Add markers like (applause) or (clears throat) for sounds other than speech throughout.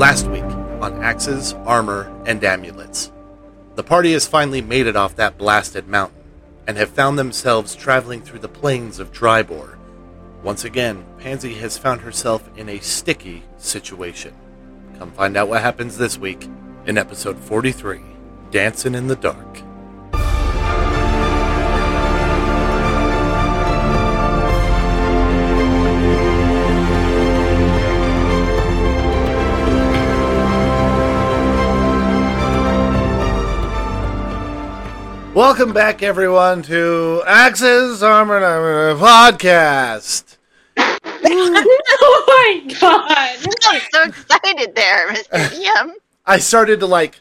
Last week on axes, armor, and amulets, the party has finally made it off that blasted mountain and have found themselves traveling through the plains of Drybor. Once again, Pansy has found herself in a sticky situation. Come find out what happens this week in episode 43 Dancing in the Dark. Welcome back, everyone, to Axes Armor and Armor Podcast. (laughs) oh my god! I'm so excited there, Mr. (laughs) Yum. I started to like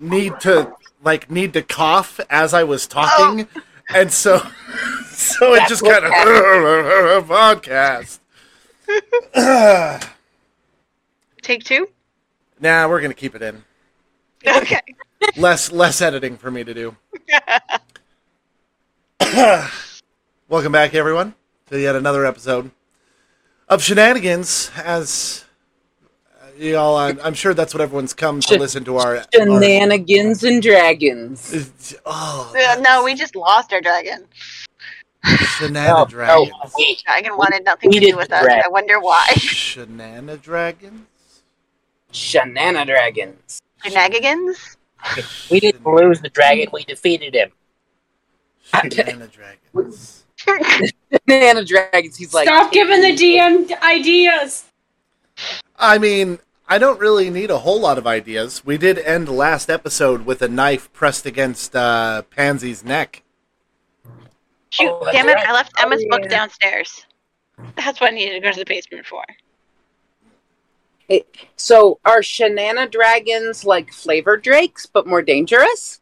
need to like need to cough as I was talking, oh. and so (laughs) so it just what kind of podcast. Take two? nah, we're gonna keep it in. Okay. Less less editing for me to do. (laughs) Welcome back, everyone, to yet another episode of Shenanigans. As uh, you all, I'm, I'm sure that's what everyone's come to Shen- listen to our. our Shenanigans and dragons. oh, Uh, no, we just lost our dragon. Shenana Dragons. wait. Dragon wanted nothing We to do did with us. drag. I wonder why. Shenana Dragons? Shenana dragons. Shenanigans? We didn't lose the dragon, we defeated him. Shenana Dragons. (laughs) Shenana dragons, he's like. Stop giving the DM ideas. I mean, I don't really need a whole lot of ideas. We did end last episode with a knife pressed against uh, Pansy's neck. Shoot, Oh, damn it, right. I left Emma's Oh, book downstairs. That's what I needed to go to the basement for. So are Shenana dragons like flavor drakes, but more dangerous?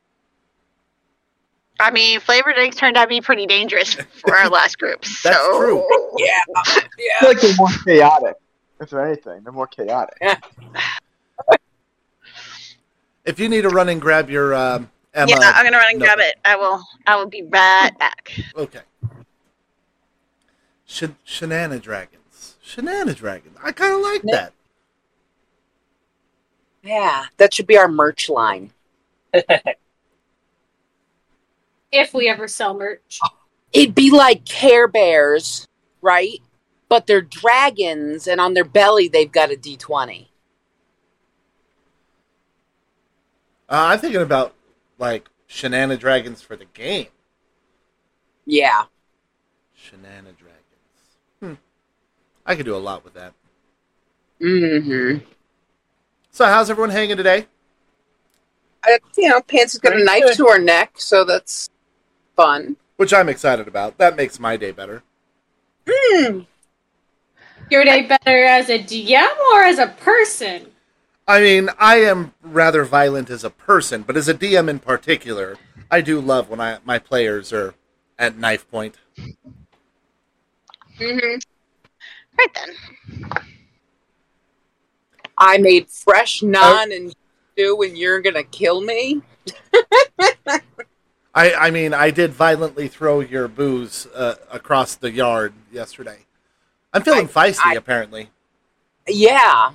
I mean, flavor drinks turned out to be pretty dangerous for our (laughs) last group. So. That's true. Yeah. I feel like they're more chaotic. If they're anything, they're more chaotic. If you need to run and grab your um, Emma, yeah, I'm gonna run and no. grab it. I will. I will be right back. Okay. Sh- Shenana Dragons. Shenana Dragons. I kind of like Yeah. that. Yeah, that should be our merch line. (laughs) If we ever sell merch. It'd be like Care Bears, right? But they're dragons, and on their belly they've got a D20. Uh, I'm thinking about like Shenana Dragons for the game. Yeah. Shenana Dragons. Hmm. I could do a lot with that. Mm-hmm. So, how's everyone hanging today? I, you know, Pants has got a knife good. to her neck, so that's fun. Which I'm excited about. That makes my day better. Hmm. Your day better as a DM or as a person? I mean, I am rather violent as a person, but as a DM in particular, I do love when I my players are at knife point. Mm-hmm. Right then. I made fresh naan and stew, and you're gonna kill me. I, I mean, I did violently throw your booze uh, across the yard yesterday. I'm feeling I- feisty, I- apparently. Yeah,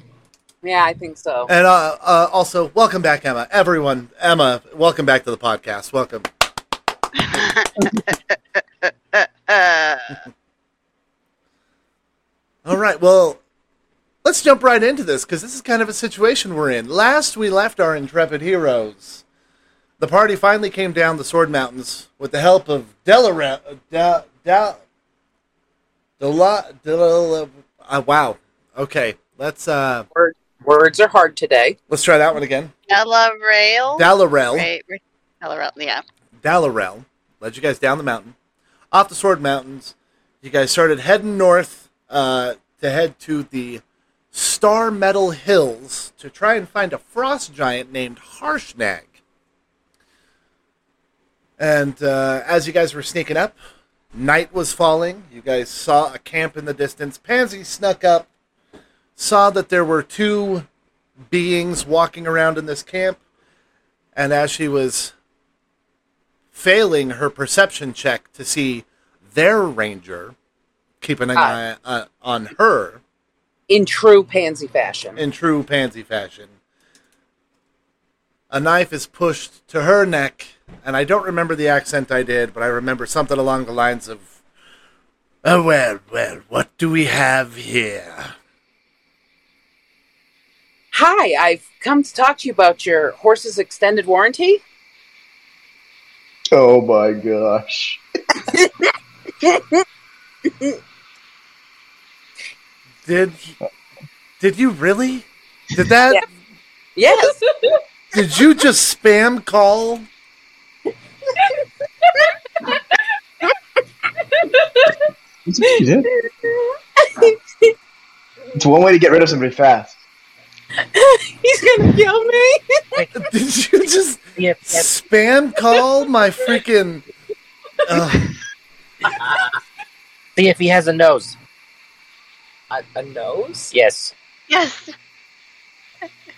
yeah, I think so. And uh, uh, also, welcome back, Emma. Everyone, Emma, welcome back to the podcast. Welcome. (laughs) (laughs) All right, well, let's jump right into this because this is kind of a situation we're in. Last we left our intrepid heroes, the party finally came down the Sword Mountains with the help of Delare. Da, da, Dela, Dela, uh, wow. Okay, let's uh, Words are hard today. let's try that one again. Ella Rail. Dalarel. Right, right. Ella Yeah. Dalarel led you guys down the mountain, off the Sword Mountains. You guys started heading north uh, to head to the Star Metal Hills to try and find a frost giant named Harshnag. And uh, as you guys were sneaking up, night was falling. You guys saw a camp in the distance. Pansy snuck up, saw that there were two beings walking around in this camp. And as she was failing her perception check to see their ranger, keeping an Hi. eye uh, on her, In true pansy fashion. in true pansy fashion. A knife is pushed to her neck, and I don't remember the accent I did, but I remember something along the lines of, "Oh well, well, what do we have here?" Hi, I've come to talk to you about your horse's extended warranty. Oh my gosh. (laughs) Did did you really? Did that? Yeah. Yes. Did you just spam call? You did. It's one way to get rid of somebody fast. He's gonna kill me. Did you just Yep, yep. spam call my freaking? Ugh. See if he has a nose. A, a nose? Yes. Yes.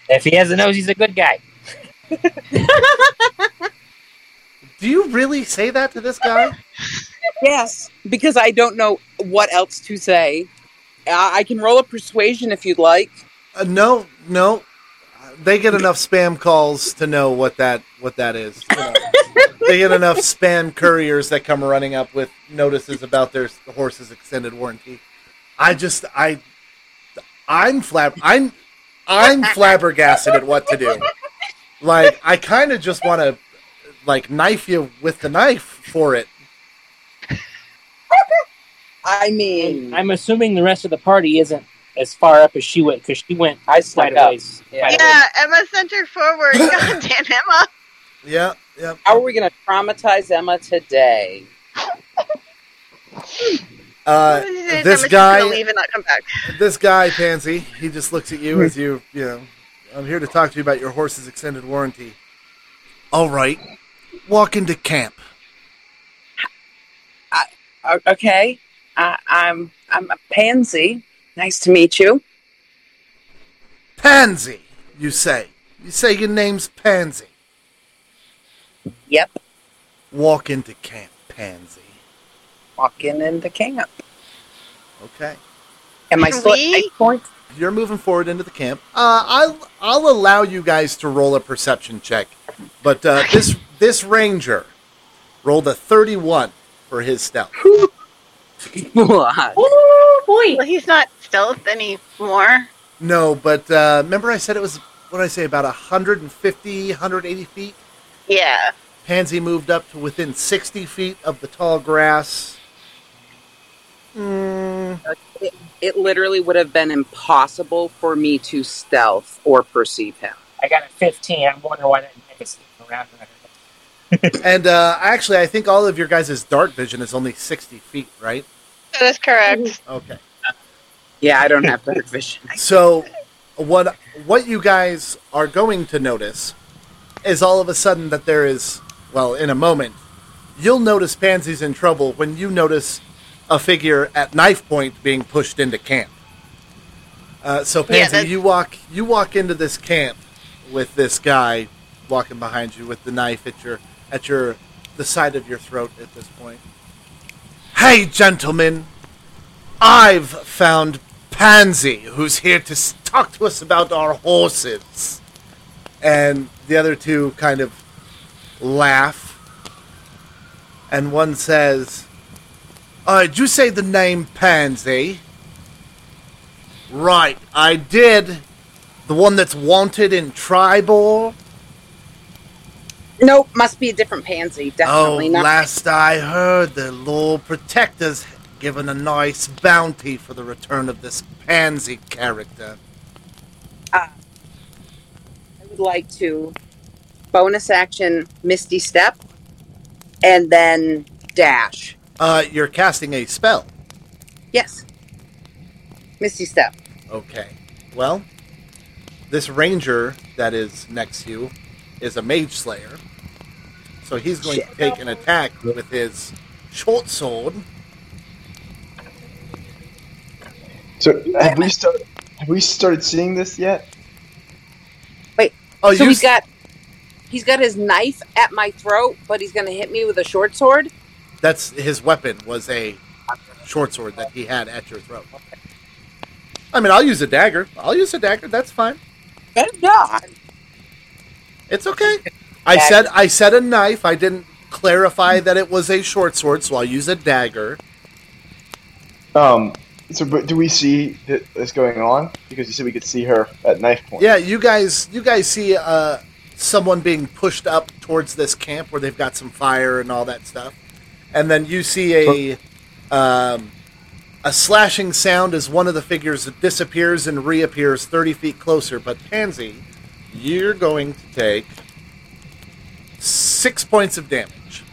If he has a nose, he's a good guy. (laughs) Do you really say that to this guy? Yes, because I don't know what else to say. Uh, I can roll a persuasion if you'd like. Uh, no, no. They get enough spam calls to know what that what that is. you know. (laughs) they get enough spam couriers that come running up with notices about their horse's extended warranty. I just I I'm flab I'm I'm flabbergasted at what to do. Like I kind of just want to like knife you with the knife for it. I mean, I'm assuming the rest of the party isn't as far up as she went because she went I quite stuck a up. ways. Yeah. quite a ways. Yeah, Emma sent her forward. (laughs) God damn Emma. Yeah, yeah. How are we going to traumatize Emma today? (laughs) Uh, What is it? this guy- leave and not come back. this guy, Pansy, he just looks at you as you, you know, I'm here to talk to you about your horse's extended warranty. All right, walk into camp. O- Okay, I, I'm I'm a pansy. Nice to meet you. Pansy, you say. You say your name's Pansy. Yep, Walk into camp, Pansy. Walking in the camp. Okay. Am I Can still at eight points? You're moving forward into the camp. Uh, I'll I'll allow you guys to roll a perception check, but uh, this this ranger rolled a 31 for his stealth. Oh boy. Well, he's not stealth anymore. No, but uh, remember I said it was what did I say about 150, 180 feet. Yeah. Pansy moved up to within 60 feet of the tall grass. Mm, It, it literally would have been impossible for me to stealth or perceive him. I got a 15. I'm wondering why that knife is sticking around. (laughs) and uh, actually, I think all of your guys' dark vision is only 60 feet, right? That is correct. Okay. Yeah, I don't have dark vision. (laughs) So, what what you guys are going to notice is all of a sudden that there is, well, in a moment, you'll notice Pansy's in trouble when you notice a figure at knife point being pushed into camp. Uh, so, Yeah, Pansy, that's- you walk you walk into this camp with this guy walking behind you with the knife at your at your the side of your throat at this point. Hey, gentlemen, I've found Pansy, who's here to talk to us about our horses. And the other two kind of laugh. And one says, uh, Did you say the name Pansy? Right, I did. The one that's wanted in Triboar. Nope, must be a different pansy. Definitely oh, not. last I heard, the Lord Protector's given a nice bounty for the return of this pansy character. I would like to bonus action Misty Step and then dash. Uh, you're casting a spell. Yes. Misty Step. Okay. Well, this ranger that is next to you is a mage slayer. So he's going to take an attack with his short sword. So have we started? Have we started seeing this yet? Wait. Oh, so you he's got he's got his knife at my throat, but he's gonna hit me with a short sword. That's his weapon was a short sword that he had at your throat. I mean, I'll use a dagger. I'll use a dagger. That's fine. Better not. It's okay. I said I said a knife. I didn't clarify that it was a short sword, so I'll use a dagger. Um. So, but do we see th- this going on? Because you said we could see her at knife point. Yeah, you guys, you guys see uh, someone being pushed up towards this camp where they've got some fire and all that stuff, and then you see a um, a slashing sound as one of the figures disappears and reappears thirty feet closer. But Pansy, you're going to take six points of damage.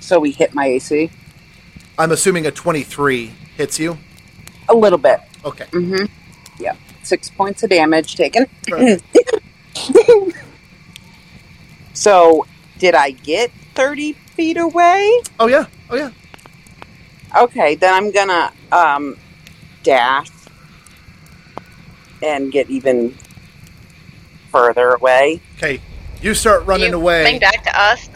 So we hit my AC I'm assuming a twenty-three hits you. a little bit. Okay. Mm-hmm. Yeah, six points of damage taken. (laughs) so, did I get thirty feet away? Oh yeah. Oh yeah. Okay, then I'm gonna um, dash and get even further away. Okay. You start running you away. Coming back to us.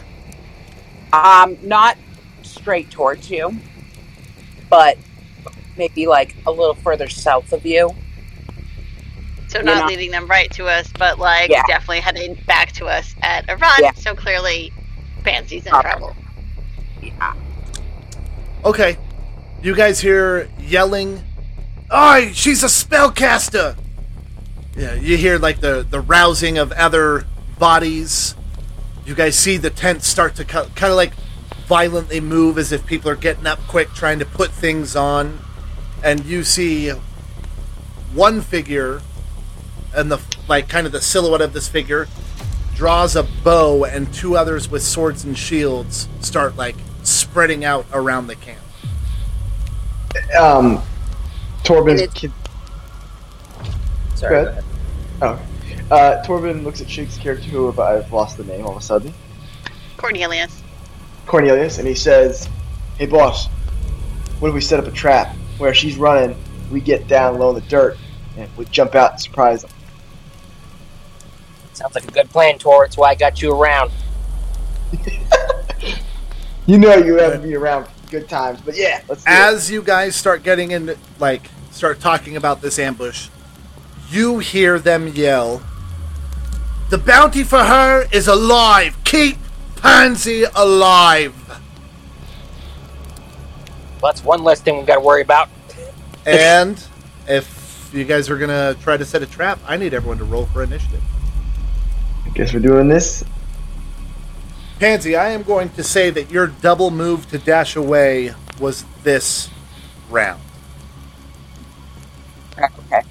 Um, not straight towards you, but maybe like a little further south of you. So You not leading them right to us, but like Yeah. definitely heading back to us at a run. Yeah. So clearly, Fancy's in Proper. trouble. Yeah. Okay. You guys hear yelling. Oh, she's a spellcaster! Yeah, you hear like the, the rousing of other bodies. You guys see the tent start to kind of like violently move as if people are getting up quick trying to put things on. And you see one figure and the like kind of the silhouette of this figure draws a bow and two others with swords and shields start like spreading out around the camp. Um. Torben's And it- kid. Sorry. Go go ahead. ahead. Oh. Uh, Torben looks at Shake's character, who I've lost the name all of a sudden. Cornelius. Cornelius, and he says, "Hey, boss, what if we set up a trap where she's running, we get down low in the dirt, and we jump out and surprise them?" Sounds like a good plan, Tor. It's why I got you around. (laughs) You know you have to be around for good times, but yeah, let's do it. As you guys start getting in, like, start talking about this ambush, you hear them yell, The bounty for her is alive! Keep Pansy alive! Well, that's one less thing we've got to worry about. And if you guys are gonna try to set a trap, I need everyone to roll for initiative. I guess we're doing this. Pansy, I am going to say that your double move to dash away was this round. Okay.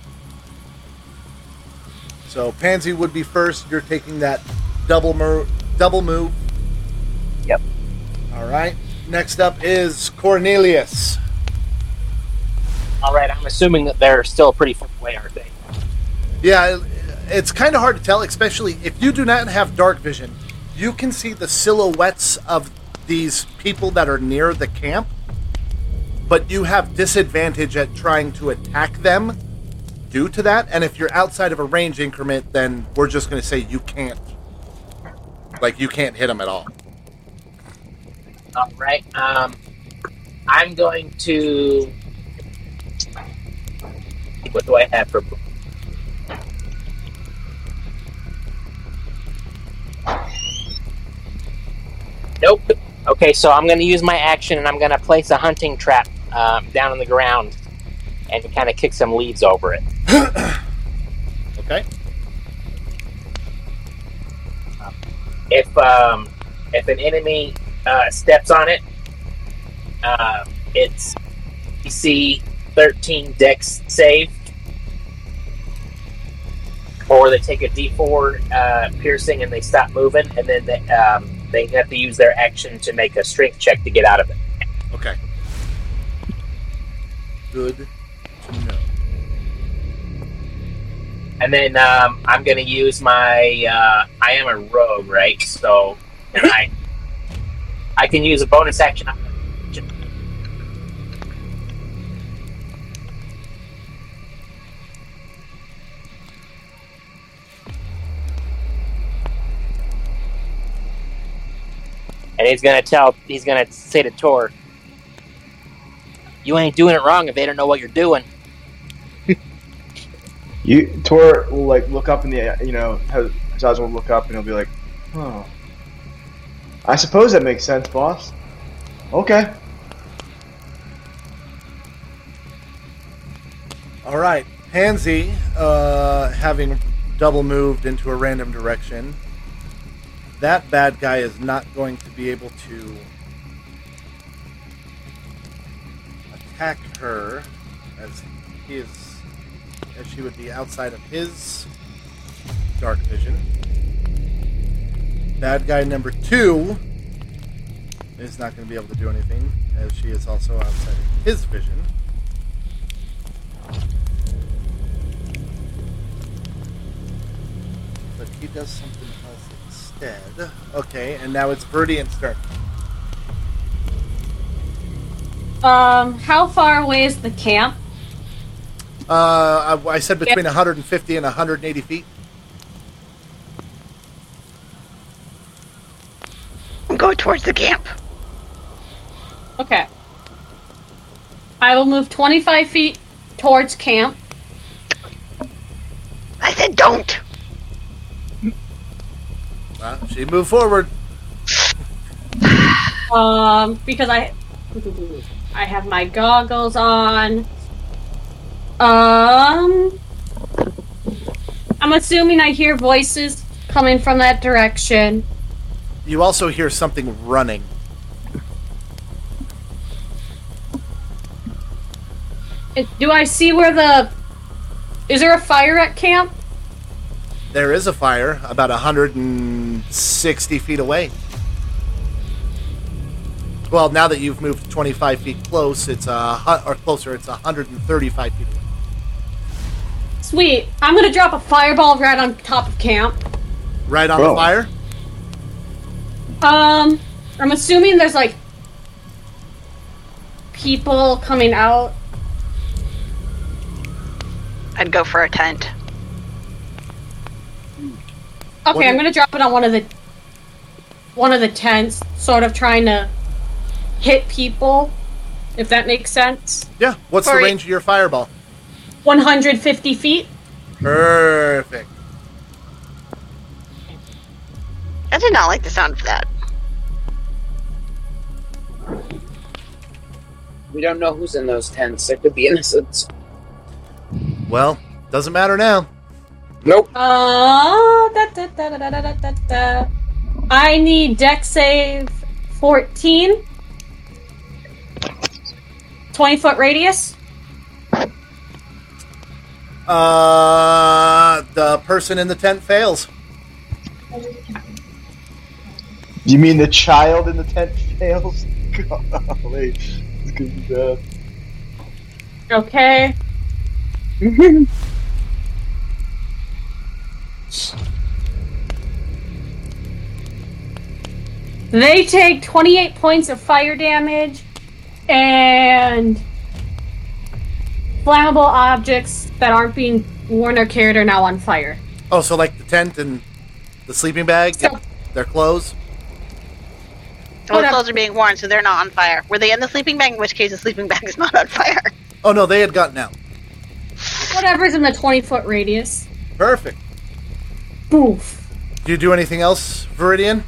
So Pansy would be first. You're taking that double move. Double move. Yep. All right. Next up is Cornelius. All right, I'm assuming that they're still pretty far away, aren't they? Yeah, it's kind of hard to tell, especially if you do not have dark vision. You can see the silhouettes of these people that are near the camp, but you have disadvantage at trying to attack them due to that. And if you're outside of a range increment, then we're just going to say you can't. Like, you can't hit them at all. All right. Um, I'm going to. What do I have for? Nope. Okay, so I'm going to use my action and I'm going to place a hunting trap um, down on the ground and kind of kick some leaves over it. (coughs) Okay? if um, if an enemy uh, steps on it, uh, it's DC 13 Dex save, or they take a D4 uh, piercing and they stop moving, and then they, um, they have to use their action to make a strength check to get out of it. Okay. Good to know. And then um, I'm going to use my. Uh, I am a rogue, right? So I I can use a bonus action. And he's gonna tell. He's gonna say to Tor, "You ain't doing it wrong if they don't know what you're doing." (laughs) You Tor will like look up in the you know his his eyes will look up and he'll be like, oh. I suppose that makes sense, boss. Okay. All right, Pansy, uh, having double moved into a random direction, that bad guy is not going to be able to attack her, as he is, as she would be outside of his dark vision. Bad guy number two is not going to be able to do anything, as she is also outside of his vision. But he does something else instead. Okay, and now it's Viridian's turn. Um, how far away is the camp? Uh, I, I said between 150 and 180 feet. Go towards the camp. Okay. I will move 25 feet towards camp. I said don't. Well, she moved forward. Um, because I, I have my goggles on. Um, I'm assuming I hear voices coming from that direction. You also hear something running. Do I see where the? Is there a fire at camp? There is a fire about 160 feet away. Well, now that you've moved 25 feet close, it's a hu- or closer. It's 135 feet away. Sweet. I'm gonna drop a fireball right on top of camp. Right on Bro. the fire. Um, I'm assuming there's like people coming out. I'd go for a tent. Okay, What I'm do- gonna drop it on one of the one of the tents, sort of trying to hit people, if that makes sense. Yeah. What's the range of your fireball? 150 feet. Perfect. I did not like the sound of that. We don't know who's in those tents. There could be innocents. Well, doesn't matter now. Nope. Uh, da, da, da, da, da, da, da, da. I need Dex save 14. 20 foot radius. Uh, the person in the tent fails. You mean the child in the tent fails? (laughs) Golly, it's gonna be bad. Okay. (laughs) they take 28 points of fire damage and flammable objects that aren't being worn or carried are now on fire. Oh, so like the tent and the sleeping bag, So- their clothes. Well, the clothes are being worn, so they're not on fire. Were they in the sleeping bag? In which case, the sleeping (laughs) bag is not on fire. Oh no, they had gotten out. Whatever's in the 20 foot radius. Perfect. Boof. Do you do anything else, Viridian?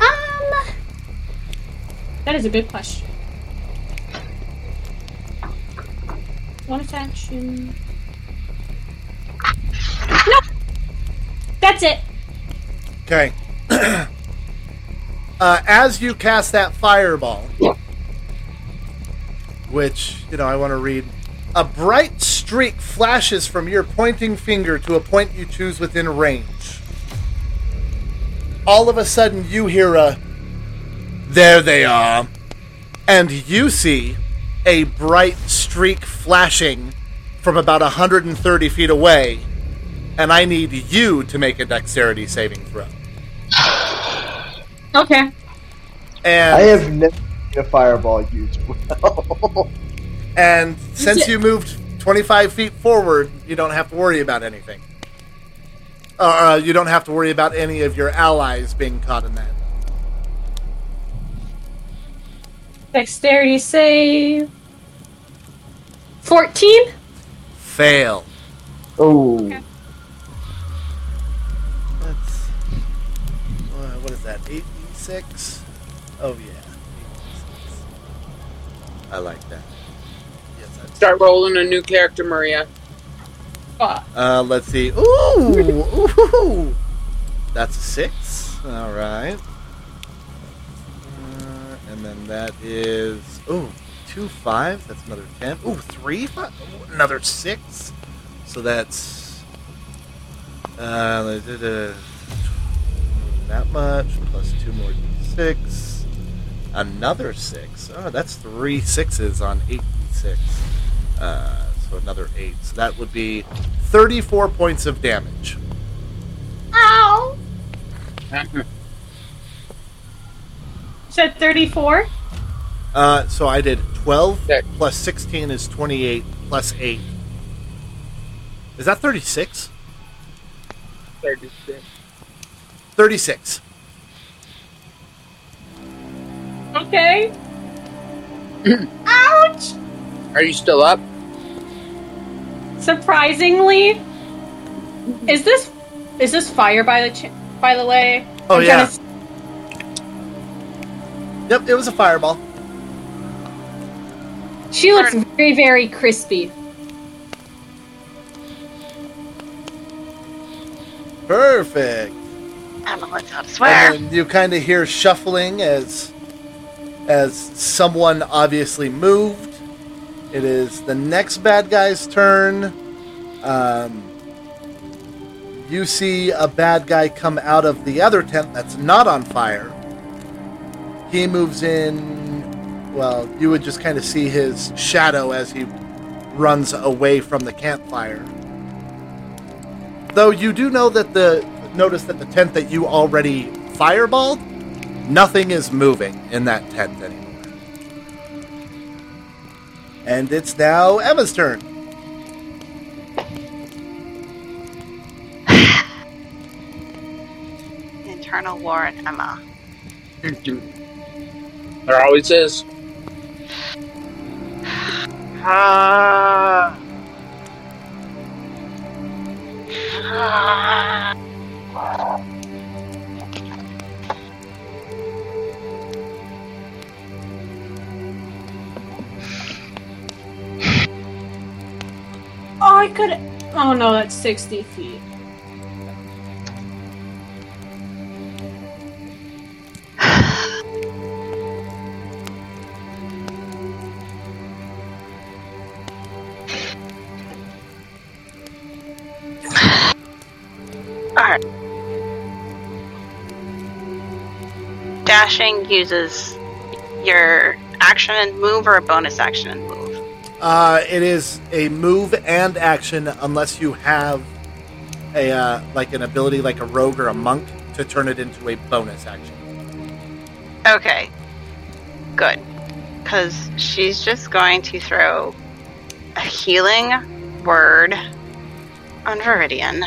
Um, that is a good question. One action. Nope. That's it. Okay. (clears throat) uh, as you cast that fireball, which, you know, I want to read. A bright streak flashes from your pointing finger to a point you choose within range. All of a sudden, you hear a. There they are. And you see a bright streak flashing from about 130 feet away. And I need you to make a dexterity saving throw. (sighs) Okay. And I have never seen a fireball used well. (laughs) And since you moved 25 feet forward, you don't have to worry about anything. Uh, uh, you don't have to worry about any of your allies being caught in that. Dexterity save. 14? Fail. Oh, Okay. That's uh, what is that? Eight d six. Oh yeah. 8d6. I like that. Start rolling a new character, Maria. Uh, let's see. Ooh, ooh. That's a six. All right. Uh, and then that is ooh two five. That's another ten. Ooh three five. Ooh, another six. So that's uh, that much plus two more six. Another six. Oh, that's three sixes on eight six. Uh, so another eight. So that would be thirty-four points of damage. Ow! You (laughs) said 34? Uh, so I did 12 Okay. plus 16 is 28 plus 8. Is that 36? 36. 36. Okay. (clears throat) Ouch! Are you still up? Surprisingly, is this is this fire by the ch- by the way? Oh, I'm trying yeah. to Yep, it was a fireball. She looks very very crispy. Perfect. I don't know to swear. And you kind of hear shuffling as as someone obviously moved. It is the next bad guy's turn. Um, you see a bad guy come out of the other tent that's not on fire. He moves in. Well, you would just kind of see his shadow as he runs away from the campfire. Though you do know that the notice that the tent that you already fireballed, nothing is moving in that tent anymore. And it's now Emma's turn. Internal war and Emma. There always is. Ah. Ah. Oh, I could. Oh no, that's 60 feet. Alright. Dashing uses your action and move or a bonus action. Uh, it is a move and action unless you have a uh, like an ability like a rogue or a monk to turn it into a bonus action. Okay. Good. Because she's just going to throw a healing word on Viridian.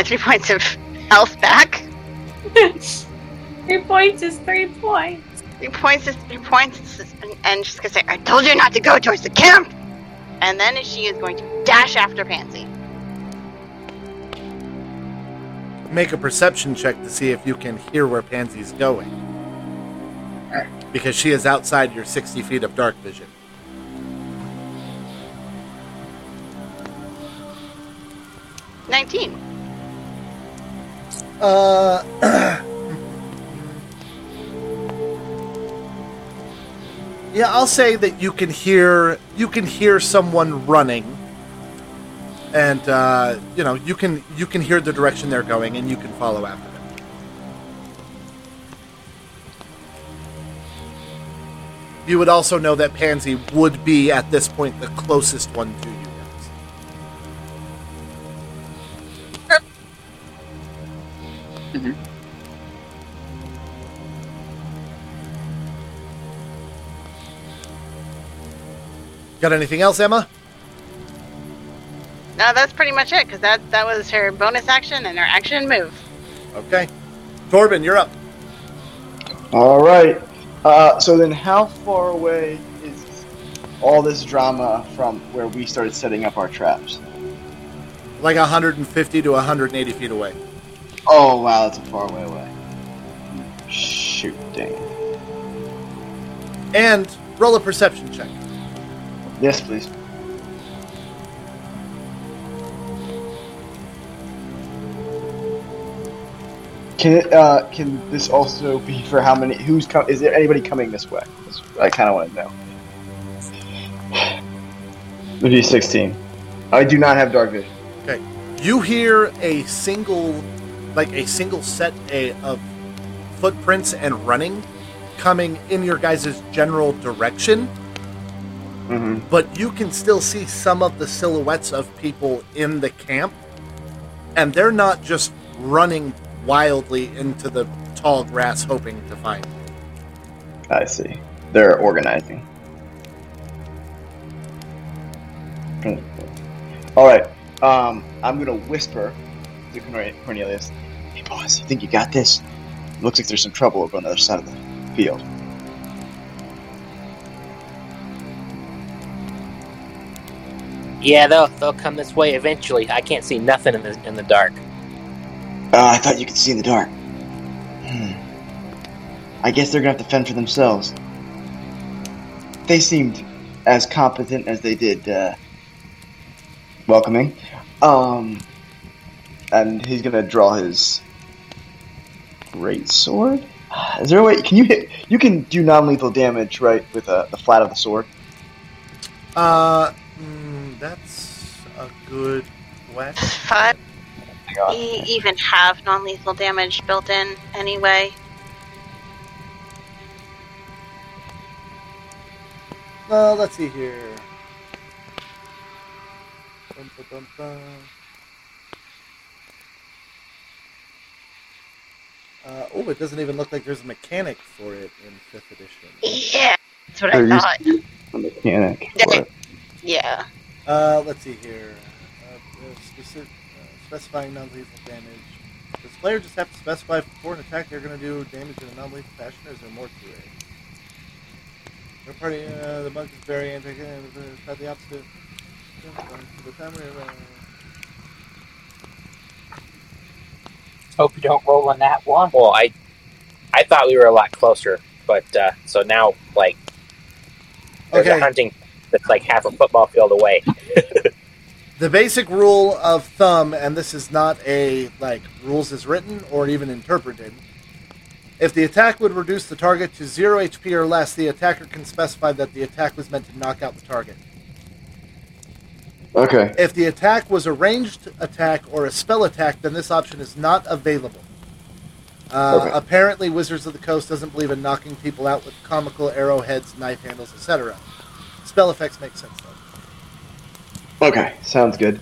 Like three points of health back. (laughs) three points is three points. Three points is three points, and, and she's gonna say, "I told you not to go towards the camp." And then she is going to dash after Pansy. Make a perception check to see if you can hear where Pansy's going. Because she is outside your 60 feet of dark vision. Nineteen. Uh, (clears throat) yeah, I'll say that you can hear you can hear someone running, and uh, you know you can you can hear the direction they're going, and you can follow after them. You would also know that Pansy would be at this point the closest one to you guys. Got anything else, Emma? No, that's pretty much it, because that, that was her bonus action and her action move. Okay. Torben, you're up. All right. Uh, so then, how far away is all this drama from where we started setting up our traps? Like 150 to 180 feet away. Oh wow, that's a far way away. Shoot, dang. And roll a perception check. Yes, please. Can it? Uh, can this also be for how many? Who's com- Is there anybody coming this way? I kind of want to know. (sighs) It'd be sixteen. I do not have dark vision. Okay. You hear a single, like a single set a, of footprints and running coming in your guys' general direction, Mm-hmm. but you can still see some of the silhouettes of people in the camp, and they're not just running wildly into the tall grass hoping to find you. I see. They're organizing. All right. Um, I'm gonna whisper to Cornelius. Hey, boss, you think you got this? Looks like there's some trouble over on the other side of the field. Yeah, they'll they'll come this way eventually. I can't see nothing in the in the dark. Uh, I thought you could see in the dark. Hmm. I guess they're gonna have to fend for themselves. They seemed as competent as they did uh, welcoming. Um, and he's gonna draw his great sword. (sighs) Is there a way? Can you hit? You can do non-lethal damage, right, with uh, the flat of the sword. Uh, mm, that's a good question. (laughs) Five. my God. E- even have non lethal damage built in anyway. Uh, let's see here. Bum, bum, bum, Uh, oh, it doesn't even look like there's a mechanic for it in fifth edition. Yeah, that's what There I thought. A mechanic. for it. Yeah. Uh, let's see here. Uh, uh, specific, uh, specifying non-lethal damage. Does the player just have to specify before an attack they're going to do damage in a non-lethal fashion, or is there more to it? Your party, uh, the monk is very anti and it's not the opposite. Yeah, for the time we, uh, Hope you don't roll on that one. Well, I I thought we were a lot closer, but uh, so now like there's Okay. a hunting that's like half a football field away. (laughs) (laughs) The basic rule of thumb, and this is not a like rules as written or even interpreted. If the attack would reduce the target to zero HP or less, the attacker can specify that the attack was meant to knock out the target. Okay. If the attack was a ranged attack or a spell attack, then this option is not available. Uh, Okay. Apparently, Wizards of the Coast doesn't believe in knocking people out with comical arrowheads, knife handles, etc. Spell effects make sense though. Okay, sounds good.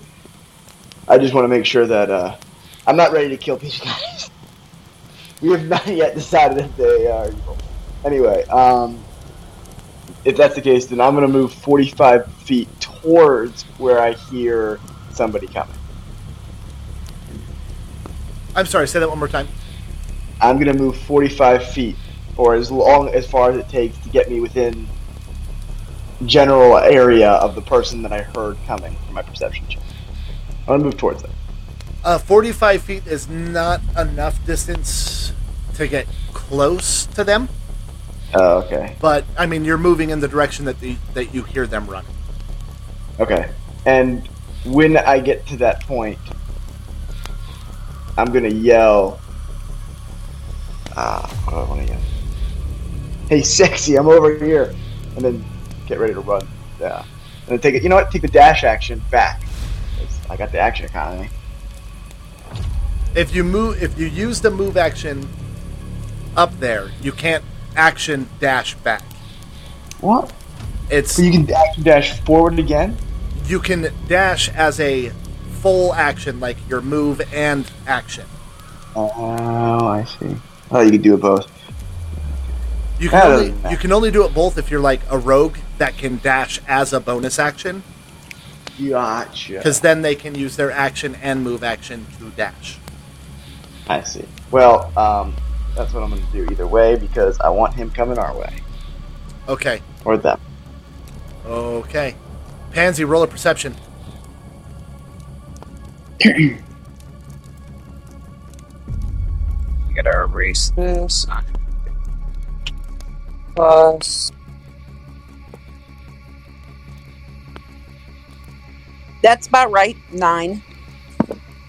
I just want to make sure that uh, I'm not ready to kill these (laughs) guys. we have not yet decided if they are evil. Anyway, um, if that's the case, then I'm going to move 45 feet towards where I hear somebody coming. I'm sorry, say that one more time. I'm going to move 45 feet, or as long as far as it takes to get me within general area of the person that I heard coming from my perception check. I'm going to move towards them. Uh, 45 feet is not enough distance to get close to them, Oh, okay. but I mean, you're moving in the direction that the, that you hear them running. Okay. And when I get to that point, I'm gonna yell. Ah, what do I want to yell? Hey, sexy! I'm over here, and then get ready to run. Yeah. And then take it. You know what? Take the dash action back. I got the action economy. If you move, if you use the move action up there, you can't action dash back. What? It's So you can action dash forward again? you can dash as a full action, like your move and action. Oh, I see. Oh, you can do it both. You can only matter. you can only do it both if you're like a rogue that can dash as a bonus action. Gotcha. because then they can use their action and move action to dash. I see. Well, um, that's what I'm going to do either way because I want him coming our way Okay, or them. okay. Pansy, roll a perception. I (clears throat) gotta erase this. Plus. That's about right. Nine.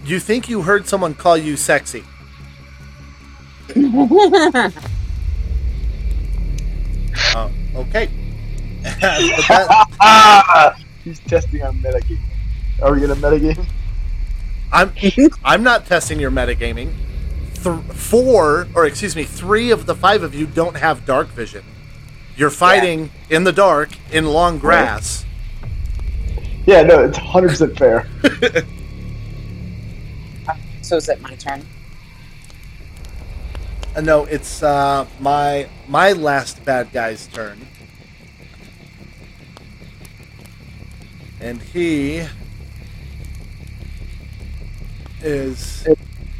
You think you heard someone call you sexy? Oh, okay. That- (laughs) Ah! He's testing our metagame. Are we going to metagame? I'm I'm not testing your metagaming. Th- four, or excuse me, three of the five of you don't have dark vision. You're fighting in the dark in long grass. Yeah, no, it's 100% fair. (laughs) so is it my turn? Uh, no, it's uh, my my last bad guy's turn, and he is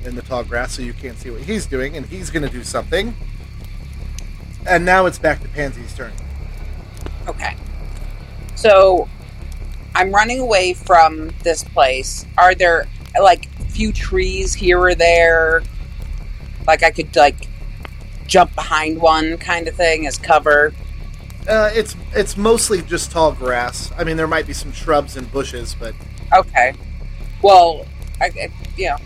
in the tall grass, so you can't see what he's doing, and he's going to do something. And now it's back to Pansy's turn. Okay. So I'm running away from this place. Are there like few trees here or there? Like I could like jump behind one kind of thing as cover. Uh, it's it's mostly just tall grass. I mean, there might be some shrubs and bushes, but Okay. Well, I, I you know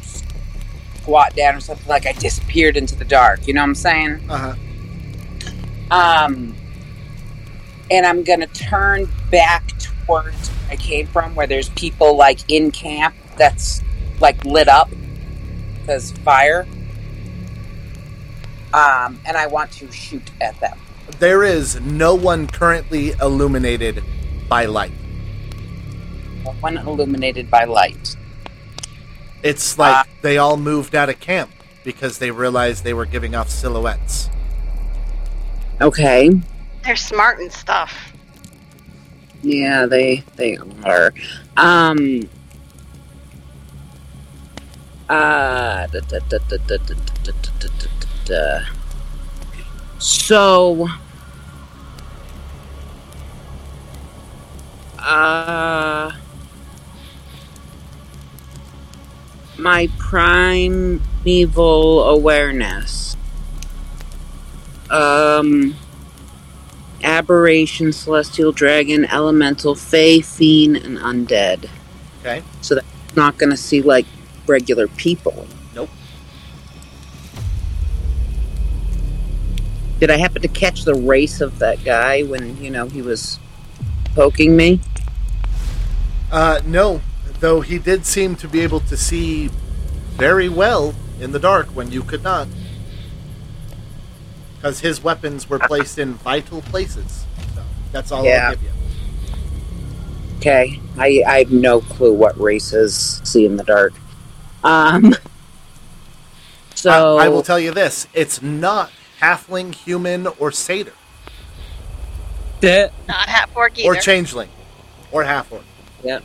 squat down or something like I disappeared into the dark. You know what I'm saying? uh huh. Um, and I'm gonna turn back towards where I came from, where there's people like in camp that's like lit up because fire. Um, and I want to shoot at them. There is no one currently illuminated by light. One illuminated by light. It's like Ah. they all moved out of camp because they realized they were giving off silhouettes. Okay. They're smart and stuff. Yeah, they they are. Um. Uh. Uh, so, uh, my primeval awareness, um, aberration, celestial dragon, elemental, fey, fiend, and undead. Okay. So that's not going to see like regular people. Did I happen to catch the race of that guy when you know he was poking me? Uh, no, though he did seem to be able to see very well in the dark when you could not. Because his weapons were placed in vital places. So that's all Yeah. I'll give you. Okay, I I have no clue what races see in the dark. Um. So I, I will tell you this it's not halfling, human, or satyr, Yeah. Not hat fork either. or changeling, or half orc. Yeah.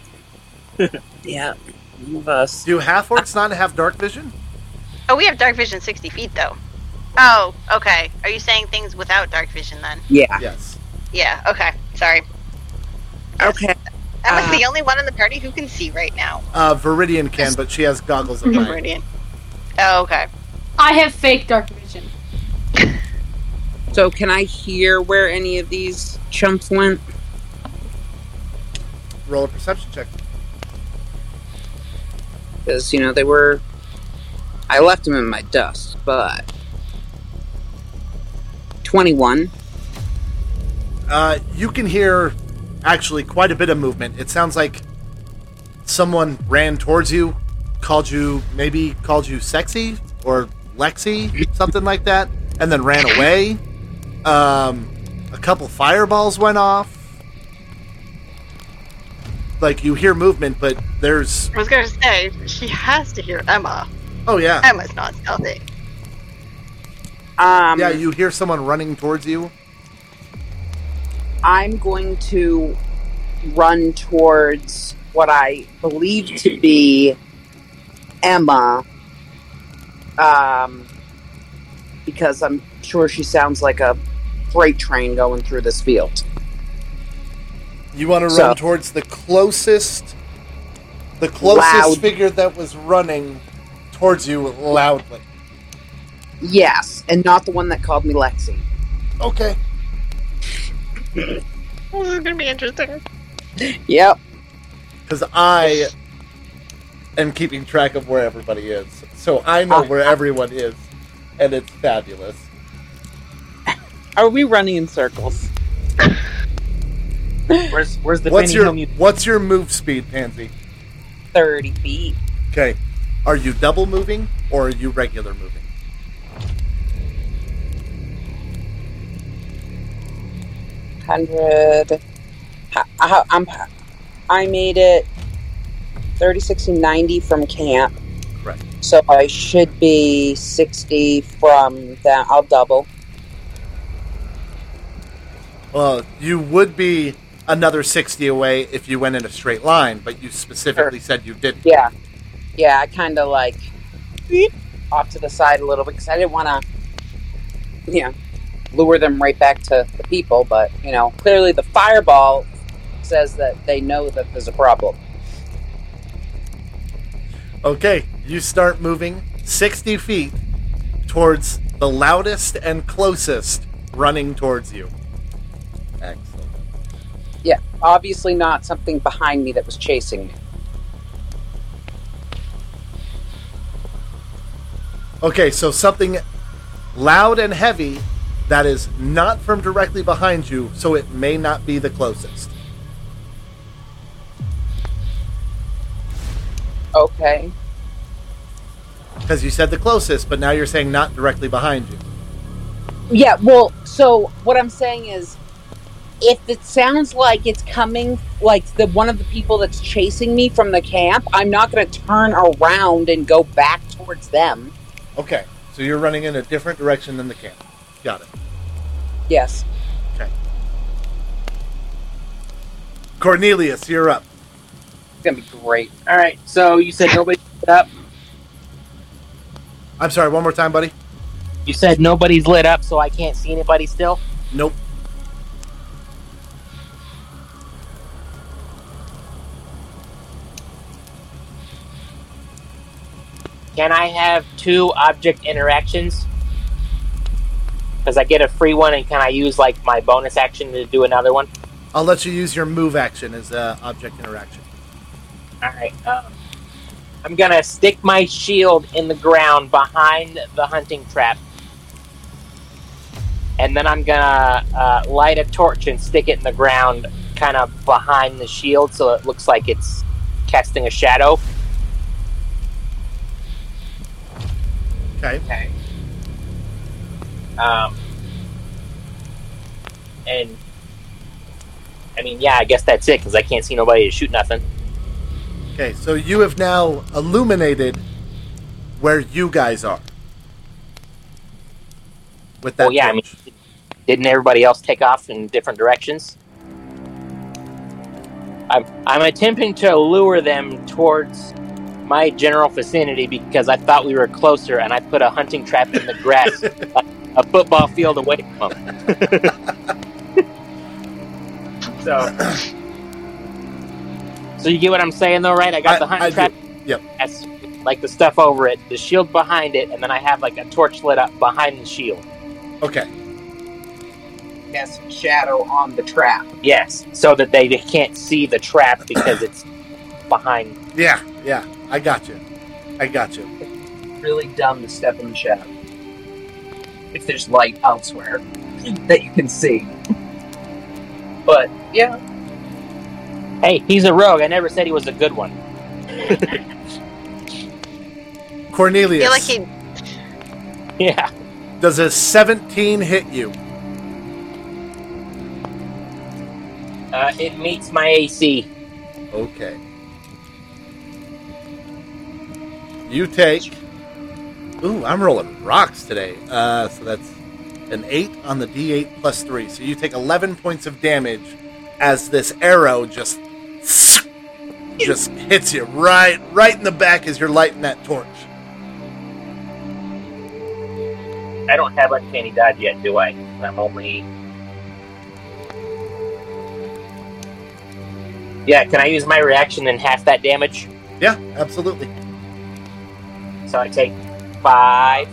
(laughs) yeah. One us. Do half orcs not have dark vision? oh, we have dark vision 60 feet though. Oh, okay. Are you saying things without dark vision then? Yeah. Yes. Yeah. Okay. Sorry. Okay. That was Uh, the only one in the party who can see right now. Uh, Viridian can, but she has goggles of (laughs) night. Meridian. Oh, okay. I have fake dark vision. So can I hear where any of these chumps went? Roll a perception check. Because you know they were. I left them in my dust, but twenty-one. Uh, you can hear actually quite a bit of movement. It sounds like someone ran towards you, called you, maybe called you sexy or Lexi, something like that, and then ran away. Um, a couple fireballs went off. Like you hear movement, but there's I was gonna say she has to hear Emma. oh yeah, Emma's not stealthy. Um, yeah. You hear someone running towards you. I'm going to run towards what I believe to be Emma, um, because I'm sure she sounds like a freight train going through this field. You want to So- run towards the closest, the closest Loud. figure that was running towards you loudly. Yes, and not the one that called me Lexi. Okay. This is gonna be interesting. Yep. Because I am keeping track of where everybody is, so I know Ah. where everyone is, and it's fabulous. Are we running in circles? Where's where's the What's your you What's your move speed, Pansy? 30 feet. Okay. Are you double moving or are you regular moving? Hundred. I, I, I'm. I made it 30, 60, 90 from camp. Correct. So I should be 60 from that. I'll double. Well, you would be another 60 away if you went in a straight line, but you specifically said you didn't. Yeah. Yeah, I kind of like beep, off to the side a little bit because I didn't want to, you know, lure them right back to the people. But, you know, clearly the fireball says that they know that there's a problem. Okay, you start moving 60 feet towards the loudest and closest running towards you. Excellent. Yeah, obviously not something behind me that was chasing me. Okay, so something loud and heavy that is not from directly behind you, so it may not be the closest. Okay. Because you said the closest, but now you're saying not directly behind you. Yeah, well, so what I'm saying is if it sounds like it's coming like the one of the people that's chasing me from the camp, I'm not going to turn around and go back towards them. Okay, so you're running in a different direction than the camp. Got it. Yes. Okay. Cornelius, you're up. It's going to be great. All right. So you said nobody lit up. I'm sorry, one more time, buddy. You said nobody's lit up, so I can't see anybody still. Nope. Can I have two object interactions? Because I get a free one, and can I use like my bonus action to do another one? I'll let you use your move action as uh, object interaction. All right. Um, I'm gonna stick my shield in the ground behind the hunting trap, and then I'm gonna uh, light a torch and stick it in the ground, kind of behind the shield, so it looks like it's casting a shadow. Okay. Okay. Um, and I mean, yeah, I guess that's it because I can't see nobody to shoot nothing. Okay, so you have now illuminated where you guys are. With that Well, yeah, I mean, didn't everybody else take off in different directions? I'm I'm attempting to lure them towards my general vicinity because I thought we were closer, and I put a hunting trap in the grass, (laughs) like a football field away from them. (laughs) so, so you get what I'm saying, though, right? I got I- the hunting I do. trap. Yep. That's like the stuff over it, the shield behind it, and then I have like a torch lit up behind the shield. Okay. Cast shadow on the trap. Yes, so that they can't see the trap because it's behind. Yeah, yeah. I got you. I got you. Really dumb to step in the shadow. If there's light elsewhere (clears throat) that you can see. (laughs) But yeah, Hey, he's a rogue. I never said he was a good one. I (laughs) Cornelius, feel like he Yeah. does a 17 hit you? Uh, it meets my AC. Okay. You take. Ooh, I'm rolling rocks today. Uh, so that's an 8 on the d8 plus 3. So you take 11 points of damage as this arrow just just hits you right, right in the back as you're lighting that torch. I don't have uncanny dodge yet, do I? I'm only. Yeah, can I use my reaction and half that damage? Yeah, absolutely. So I take five.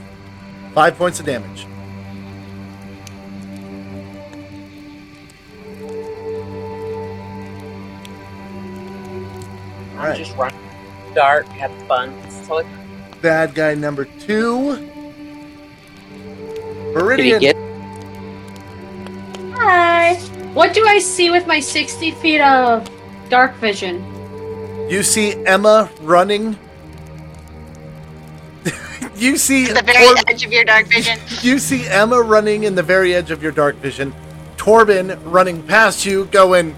Five points of damage. I'm right. just running dark, have fun. It's totally Bad guy number two. Did Viridian. get? Hi. What do I see with my 60 feet of dark vision? You see Emma running. You see To the very Tor- edge of your dark vision. (laughs) you see Emma running in the very edge of your dark vision. Torben running past you, going,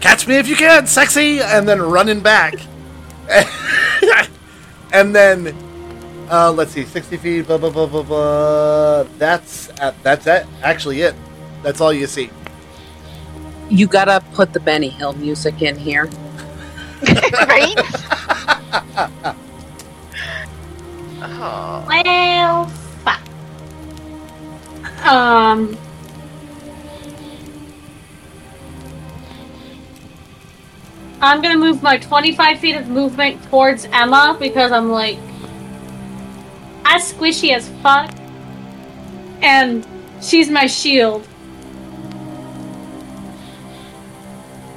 "Catch me if you can, sexy!" and then running back. (laughs) and then, uh, let's see, sixty feet. Blah blah blah blah blah. That's at, that's it. Actually, it. That's all you see. You gotta put the Benny Hill music in here. (laughs) right? Oh. Well, fuck. Um. I'm gonna move my 25 feet of movement towards Emma because I'm like, as squishy as fuck, and she's my shield.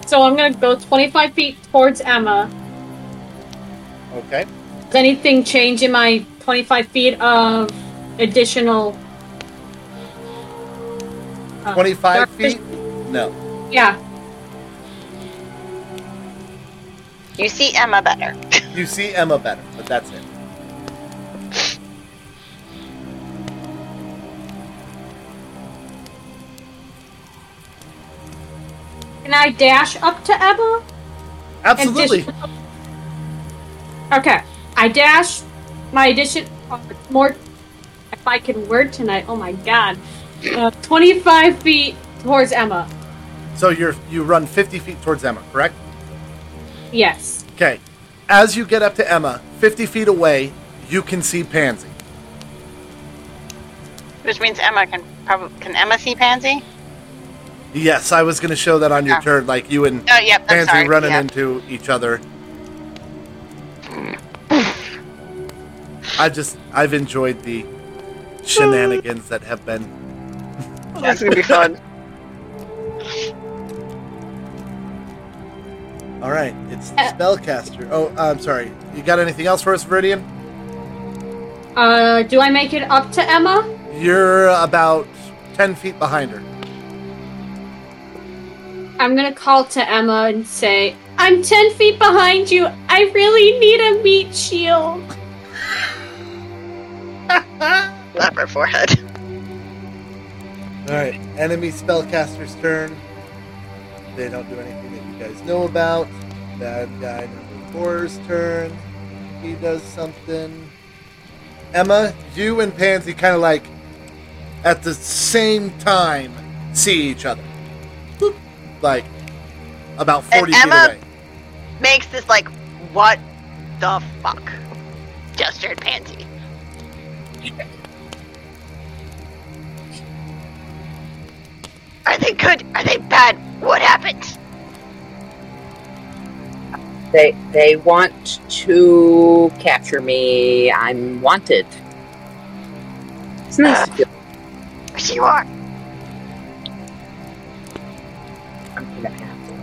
So I'm gonna go 25 feet towards Emma. Okay. Does anything change in my 25 feet of additional? uh, Twenty-five dark feet. No. Yeah. You see Emma better. (laughs) You see Emma better, but that's it. Can I dash up to Emma? Absolutely. Addition- Okay. I dash my addition more. If I can word tonight, oh my god. Uh, 25 feet towards Emma. So you're you run fifty feet towards Emma, correct? Yes. Okay. As you get up to Emma, 50 feet away, you can see Pansy. Which means Emma can probably can Emma see Pansy? Yes, I was going to show that on your Ah. turn, like you and Oh yep, Pansy sorry. running yeah. into each other. I just, I've enjoyed the shenanigans that have been. (laughs) That's gonna be fun. All right, it's the Uh. spellcaster. Oh, I'm sorry. You got anything else for us, Viridian? Uh, do I make it up to Emma? You're about 10 feet behind her. I'm gonna call to Emma and say, I'm 10 feet behind you. I really need a meat shield. Lap her forehead. All right, enemy spellcaster's turn. They don't do anything that you guys know about. Bad guy number four's turn. He does something. Emma, you and Pansy kind of like at the same time see each other. Boop. Like about 40 feet Emma- away. Makes this like, what the fuck? Gesture at Pansy. Are they good? Are they bad? What happened? They they want to capture me. I'm wanted. It's nice to feel. Yes, you are. I'm gonna have to.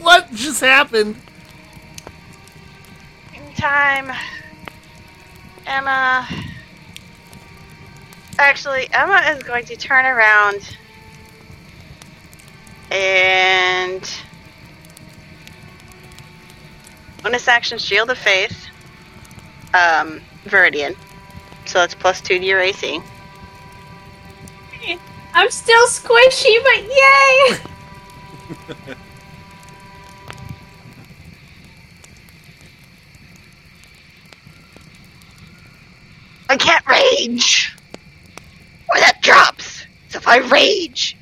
What just happened? Time. Emma. Actually, Emma is going to turn around and. Bonus action Shield of Faith. Um, Viridian. So that's plus two to your AC. I'm still squishy, but yay! (laughs) I can't rage! Or that drops! So if I rage,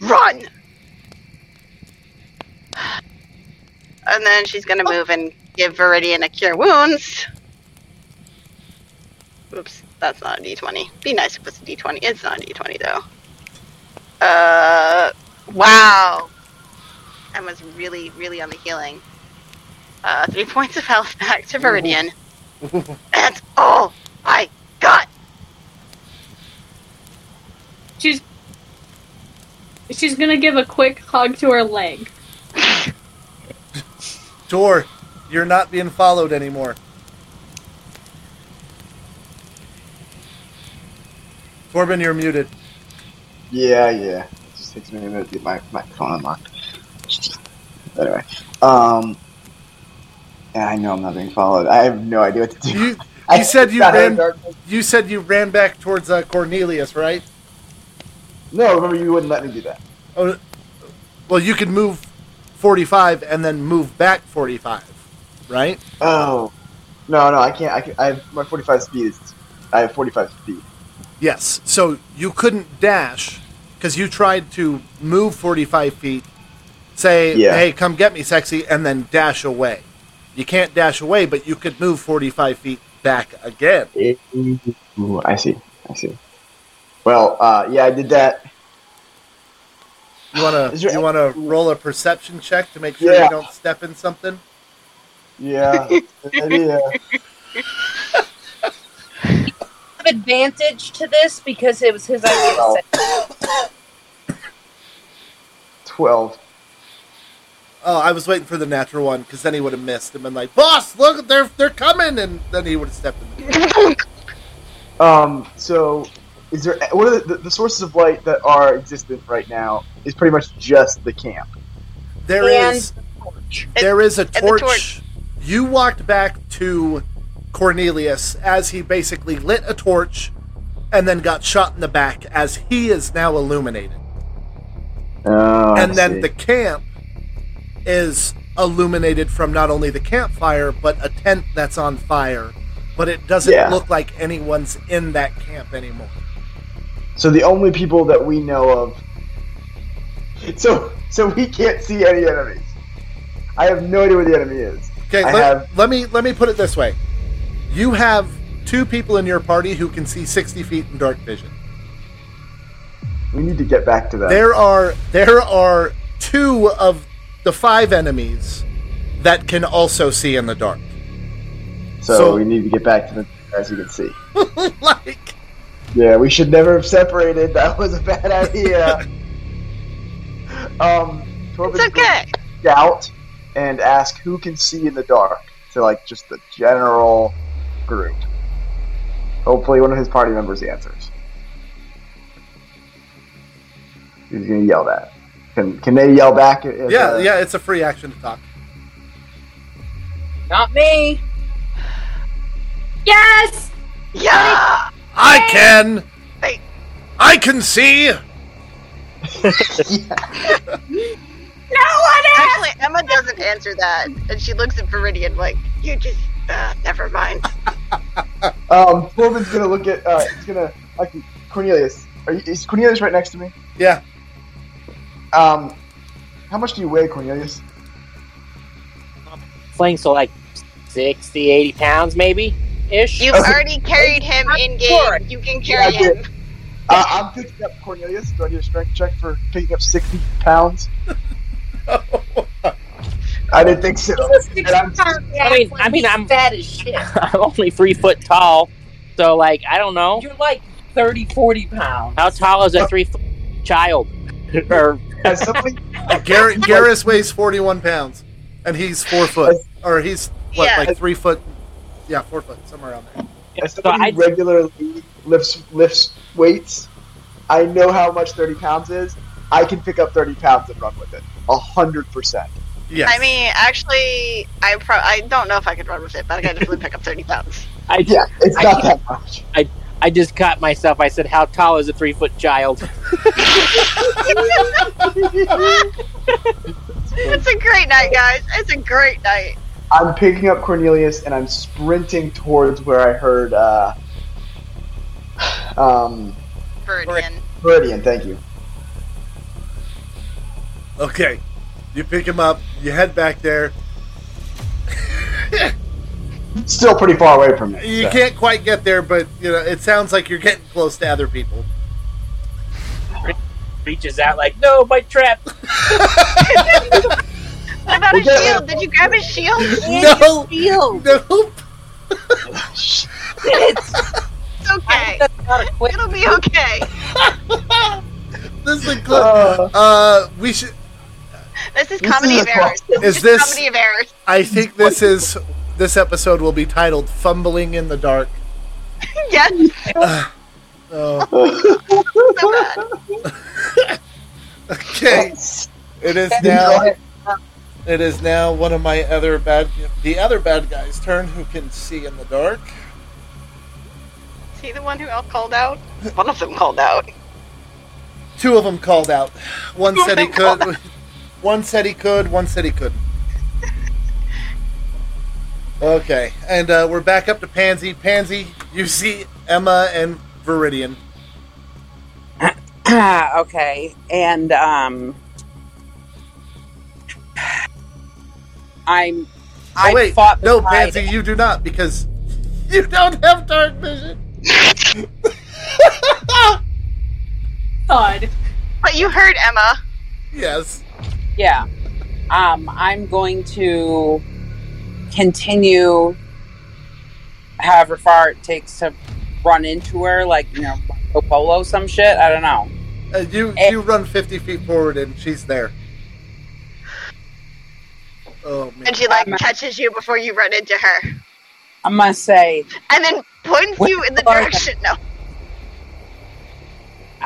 run! And then she's gonna move and give Viridian a cure wounds. Oops, that's not a d20. Be nice if it's a d20. It's not a d20 though. Uh, wow. And was really, really on the healing. Uh, three (laughs) points of health back to Viridian. (laughs) That's all I got. She's she's gonna give a quick hug to her leg. (laughs) Tor, you're not being followed anymore. Corbin, you're muted. Yeah, yeah. It just takes me a minute to get my, my phone unlocked. Anyway, um, yeah, I know I'm not being followed. I have no idea what to do. You (laughs) you said you got out of ran you said you ran back towards uh, Cornelius, right? No, remember you wouldn't let me do that. Oh, well, you could move 45 and then move back 45, right? Oh, no, no, I can't. I, can, I have my 45 speed is. I have 45 speed. Yes. So you couldn't dash because you tried to move 45 feet, say, Yeah. hey, come get me, sexy, and then dash away. You can't dash away, but you could move 45 feet back again. Ooh, I see. I see. Well, uh, yeah, I did that. You wanna (gasps) there- you wanna roll a perception check to make sure Yeah. you don't step in something? Yeah, (laughs) good idea. Have advantage to this because it was his idea. to set- 12. Oh, I was waiting for the natural one because then he would have missed and been like, "Boss, look, they're they're coming," and then he would have stepped in. (laughs) Um, so, is there what are the, the sources of light that are existent right now? Is pretty much just the camp. There And- is there is a torch. torch. You walked back to Cornelius as he basically lit a torch and then got shot in the back as he is now illuminated. Oh, and then the camp is illuminated from not only the campfire but a tent that's on fire but it doesn't Yeah. look like anyone's in that camp anymore so the only people that we know of. (laughs) So, so we can't see any enemies. I have no idea where the enemy is. okay let, have- let me let me put it this way you have two people in your party who can see 60 feet in dark vision We need to get back to that. there are there are two of the five enemies that can also see in the dark so, so- we need to get back to them, as you can see. (laughs) like Yeah, we should never have separated. That was a bad idea. (laughs) um, Torben's It's okay. going and ask who can see in the dark to like just the general group. Hopefully, one of his party members answers. He's gonna yell that. Can can they yell back? If, yeah uh, yeah it's a free action to talk Not me. Yes! Yeah. i can Hey. i can see (laughs) No one is! Actually, Emma doesn't answer that, and she looks at Viridian like, "You just, uh, never mind." (laughs) Um, Torben's gonna look at. Uh, he's gonna like Cornelius. Are you, is Cornelius right next to me? yeah Um, how much do you weigh, Cornelius? Fling so like 60, 80 pounds maybe ish. You've already carried him in game. You can carry did. him. Uh, I'm picking up Cornelius. Do I need a strength check for picking up 60 pounds? (laughs) I didn't think so. I'm- mean- I mean, I'm- fat as shit. (laughs) I'm only three foot tall, so like I don't know You're like 30, 40 pounds. how tall is a three foot child. or As somebody, (laughs) Gar- Garrus weighs 41 pounds, and he's four foot, or he's what, Yeah. like three foot? Yeah, four foot, somewhere around there. as so somebody I regularly lifts lifts weights, I know how much 30 pounds is. I can pick up 30 pounds and run with it. A hundred percent. Yes. I mean, actually, I pro- I don't know if I could run with it, but I can definitely pick up thirty pounds. (laughs) I Yeah, it's I not can't- that much. I just caught myself. I said, "How tall is a three foot child?" (laughs) (laughs) It's a great night, guys. It's a great night. I'm picking up Cornelius and I'm sprinting towards where I heard uh, um, Viridian. Viridian. Thank you. Okay. You pick him up, you head back there. still pretty far away from me. You so. can't quite get there, but you know it sounds like you're getting close to other people. Reaches out like, no, my trap. (laughs) What about a shield? Did you grab his shield? No, Shield. nope. (laughs) (laughs) It's It's okay. that's not a quick. It'll be okay. (laughs) This is a good. Uh, Uh, we should. This is This comedy is of a errors. Is This this- comedy of errors? I think this is. This episode will be titled "Fumbling in the Dark." (laughs) Yes, (sighs) Oh, (laughs) so bad. okay. It is now. It is now one of my other bad, the other bad guy's turn who can see in the dark. Is he the one who all called out? One of them called out. Two of them called out. One Two said he could. (laughs) One said he could. One said he couldn't. Okay, and uh, we're back up to Pansy. Pansy, you see Emma and Viridian. (clears throat) okay, and um, I'm. Oh I wait, fought no, beside- Pansy, you do not because (laughs) you don't have dark vision. God. But you heard Emma. yes. Yeah. Um, I'm going to continue however far it takes to run into her, like, you know, Marco Polo, some shit. I don't know. Uh, you Eh. you run fifty feet forward and she's there. Oh man. And she like I'm- catches you before you run into her. I must say, And then points you in the Where- direction. No.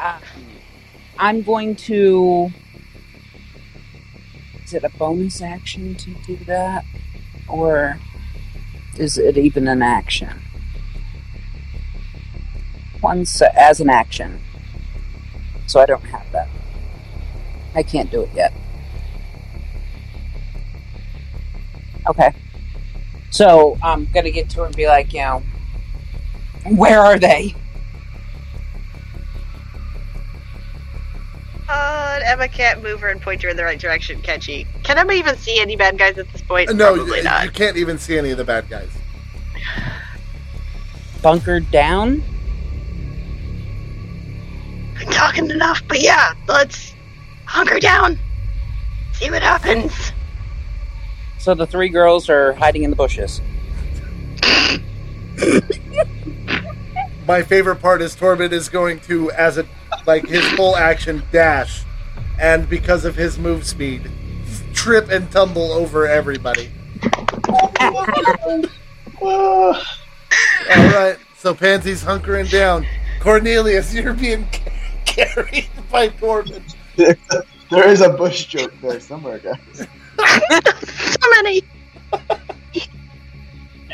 um, I'm going to. Is it a bonus action to do that? Or is it even an action? Once as an action. So I don't have that. I can't do it yet. Okay. So I'm gonna get to her and be like, you know, where are they? Uh, Emma can't move her and point her in the right direction, can she? Can Emma even see any bad guys at this point? no, Probably you, not. you can't even see any of the bad guys. Bunkered down? I'm talking enough, but yeah, let's hunker down. See what happens. So the three girls are hiding in the bushes. My favorite part is Torben is going to, as a like his full action dash, and because of his move speed, trip and tumble over everybody. (laughs) All right, so Pansy's hunkering down. Cornelius, you're being (laughs) carried by Torben. there is a bush joke there somewhere, guys. (laughs) So many.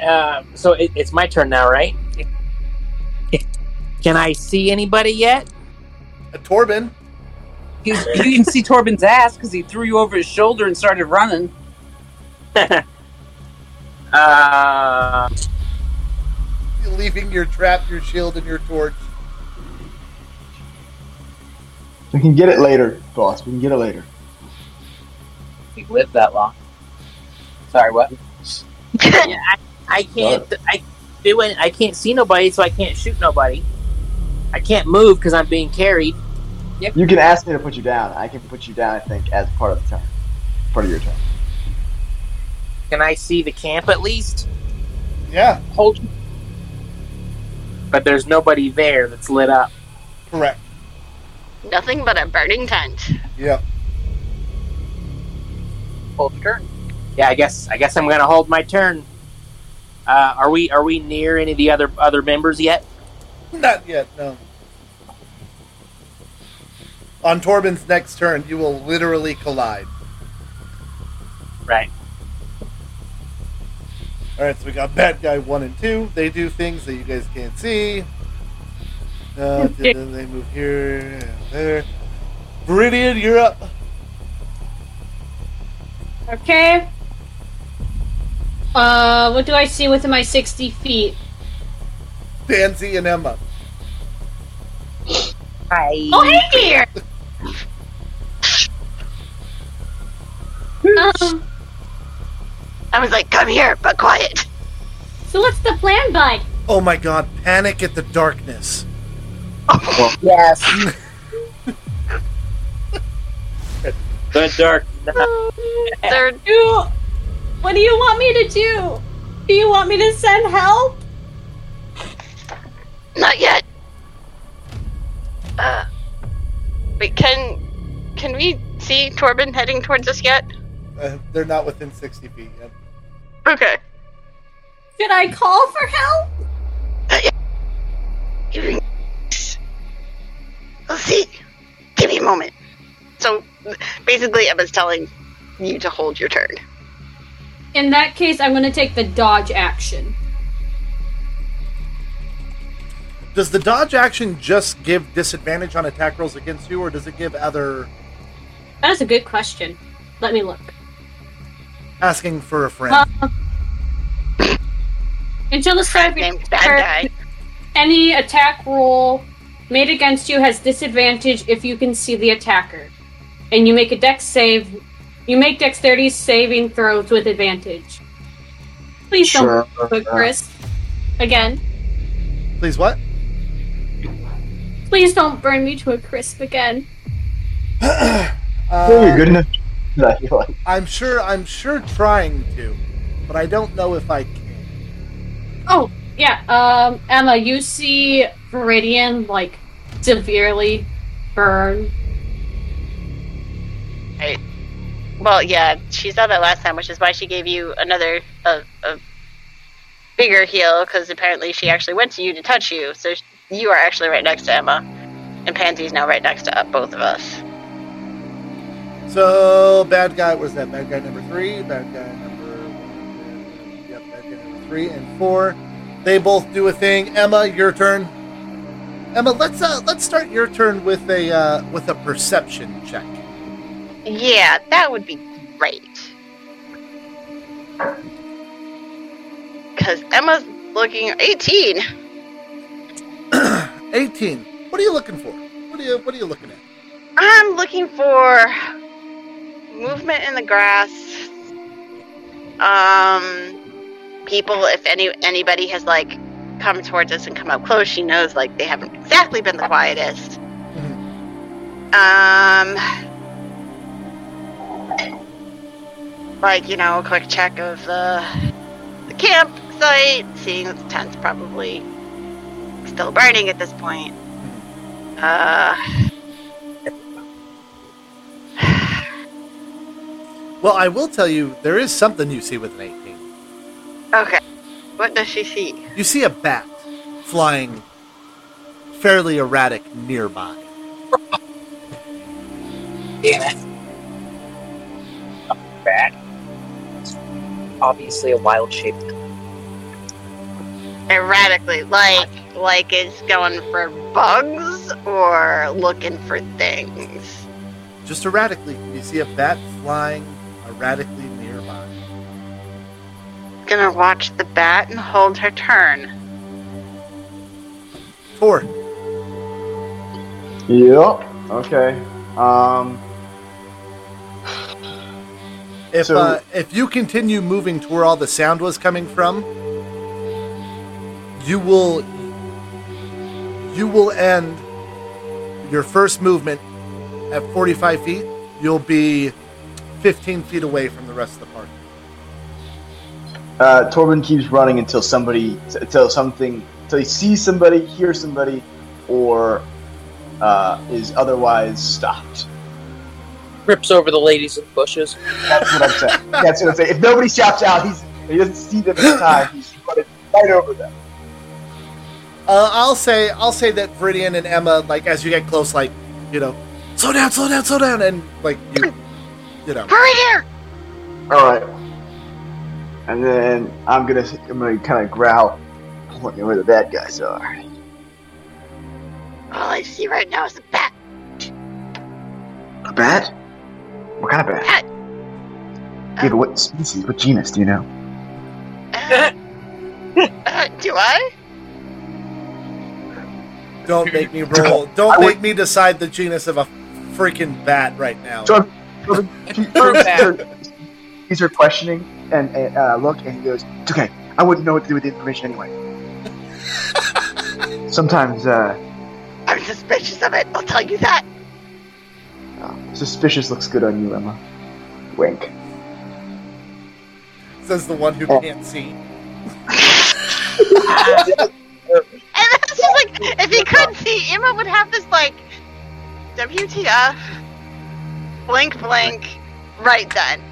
Um, so it, it's my turn now, right? Can I see anybody yet? Uh, Torben, He's, you can see Torben's ass because he threw you over his shoulder and started running. (laughs) Uh, leaving your trap, your shield, and your torch. We can get it later, boss. We can get it later. you lived that long. Sorry, what? (laughs) yeah, I, I can't. I do it. I can't see nobody, so I can't shoot nobody. I can't move because I'm being carried. You can ask me to put you down. I can put you down, I think, as part of the turn. Part of your turn. Can I see the camp at least? Yeah, Hold. But there's nobody there that's lit up. correct. Nothing but a burning tent. Yep. Hold your turn. Yeah, I guess. I guess I'm gonna hold my turn. Uh, are we? Are we near any of the other other members yet? Not yet, no. On Torben's next turn, you will literally collide. Right. Alright, so we got bad guy one and two. They do things that you guys can't see. Uh, (laughs) then they move here and there. Viridian, you're up. Okay. Uh, what do I see within my 60 feet? Pansy and Emma. Hi. Oh, hey dear! um, I was like, come here, but quiet. So what's the plan, bud? Oh my god, panic at the darkness. Yes. (laughs) The dark. They're Do what do you want me to do? Do you want me to send help? Not yet. Uh, wait, can can we see Torben heading towards us yet? Uh, they're not within 60 feet yet. Okay. Should I call for help? Let's see. Give me a moment. So basically, Emma's telling you to hold your turn. In that case, I'm going to take the dodge action. Does the dodge action just give disadvantage on attack rolls against you, or does it give other That is a good question. Let me look. asking for a friend? Uh, until the start of your Named bad turn, guy. any attack roll made against you has disadvantage if you can see the attacker, and you make a dex save. You make dexterity saving throws with advantage. Please Sure. don't put Chris. Again, Please, what? Please don't burn me to a crisp again. Uh, oh, you're good enough. I feel like. I'm sure. I'm sure trying to, but I don't know if I can. Oh, yeah. Um, Emma, you see Viridian like severely burn. Well, yeah, she saw that last time, which is why she gave you another a, a bigger heal because apparently she actually went to you to touch you. So sh- you are actually right next to Emma, and Pansy's now right next to both of us. So bad guy was that bad guy number three, bad guy number one, yep, bad guy number three and four. They both do a thing. Emma, your turn. Emma, let's uh let's start your turn with a uh, with a perception check. Yeah, that would be great. Because Emma's looking 18. (clears throat) 18. What are you looking for? What are you What are you looking at? I'm looking for movement in the grass. Um, people. If any anybody has like come towards us and come up close, she knows like they haven't exactly been the quietest. Um, like you know, a quick check of the the campsite, seeing that the tent's probably still burning at this point. Uh. (sighs) Well, I will tell you, there is something you see with an 18. Okay. What does she see? You see a bat flying fairly erratic nearby. Damn it. Bad. It's obviously a wild shape. Erratically, like like it's going for bugs or looking for things. Just erratically, you see a bat flying erratically nearby. Gonna watch the bat and hold her turn. Four. Yep. Okay. Um. If So- uh, if you continue moving to where all the sound was coming from, you will you will end your first movement at 45 feet. You'll be 15 feet away from the rest of the party. Uh, Torben keeps running until somebody, until something, until he sees somebody, hears somebody, or uh, is otherwise stopped. Rips over the ladies in the bushes. That's what I'm saying. That's what I'm saying. If nobody shouts out, he's he doesn't see them in time. He's running right over them. Uh, I'll say I'll say that Viridian and Emma, like as you get close, like you know, slow down, slow down, slow down, and like you, you know, Hurry here! All right. And then I'm gonna I'm gonna kind of growl, pointing where the bad guys are. All I see right now is a bat. A bat? What kind of bat? Bat. Yeah, but what species? What genus? Do you know? Uh, uh, do I? Don't (laughs) make me roll, don't I would- make me decide the genus of a freaking bat right now. So (laughs) These are questioning and uh, look, and he goes, "It's okay. I wouldn't know what to do with the information anyway. (laughs) Sometimes, uh, I'm suspicious of it. I'll tell you that. uh, suspicious looks good on you, Emma. Wink. Says the one who Oh. can't see. And it's just like, if he couldn't see, Emma would have this like, WTF, blink, blink, right then.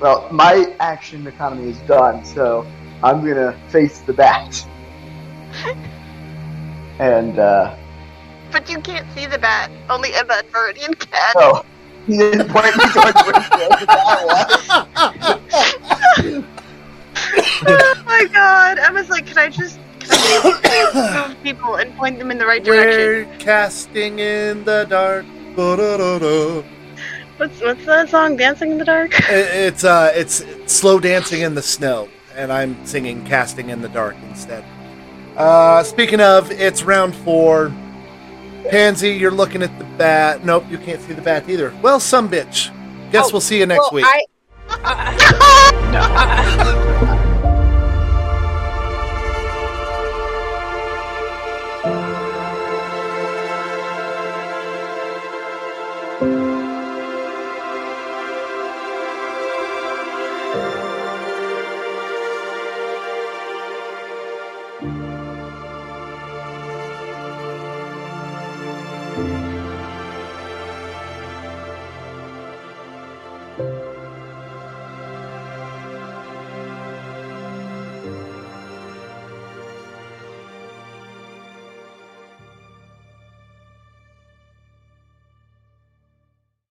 Well, my action economy is done, so I'm gonna face the bat. (laughs) and, uh, But you can't see the bat. Only Emma and Meridian can. oh, he didn't point me towards where the bat was. (laughs) oh my god. Emma's like, can I just can people and point them in the right direction? We're casting in the dark. Ba-da-da-da. What's what's that song? Dancing in the Dark? I- It's uh, it's slow dancing in the snow, and I'm singing "Casting in the Dark" instead. Uh, speaking of, it's round four. Pansy, you're looking at the bat. Nope, you can't see the bat either. Well, some bitch. Guess Oh, we'll see you next well, week. I, I, (laughs) (laughs) no, (laughs)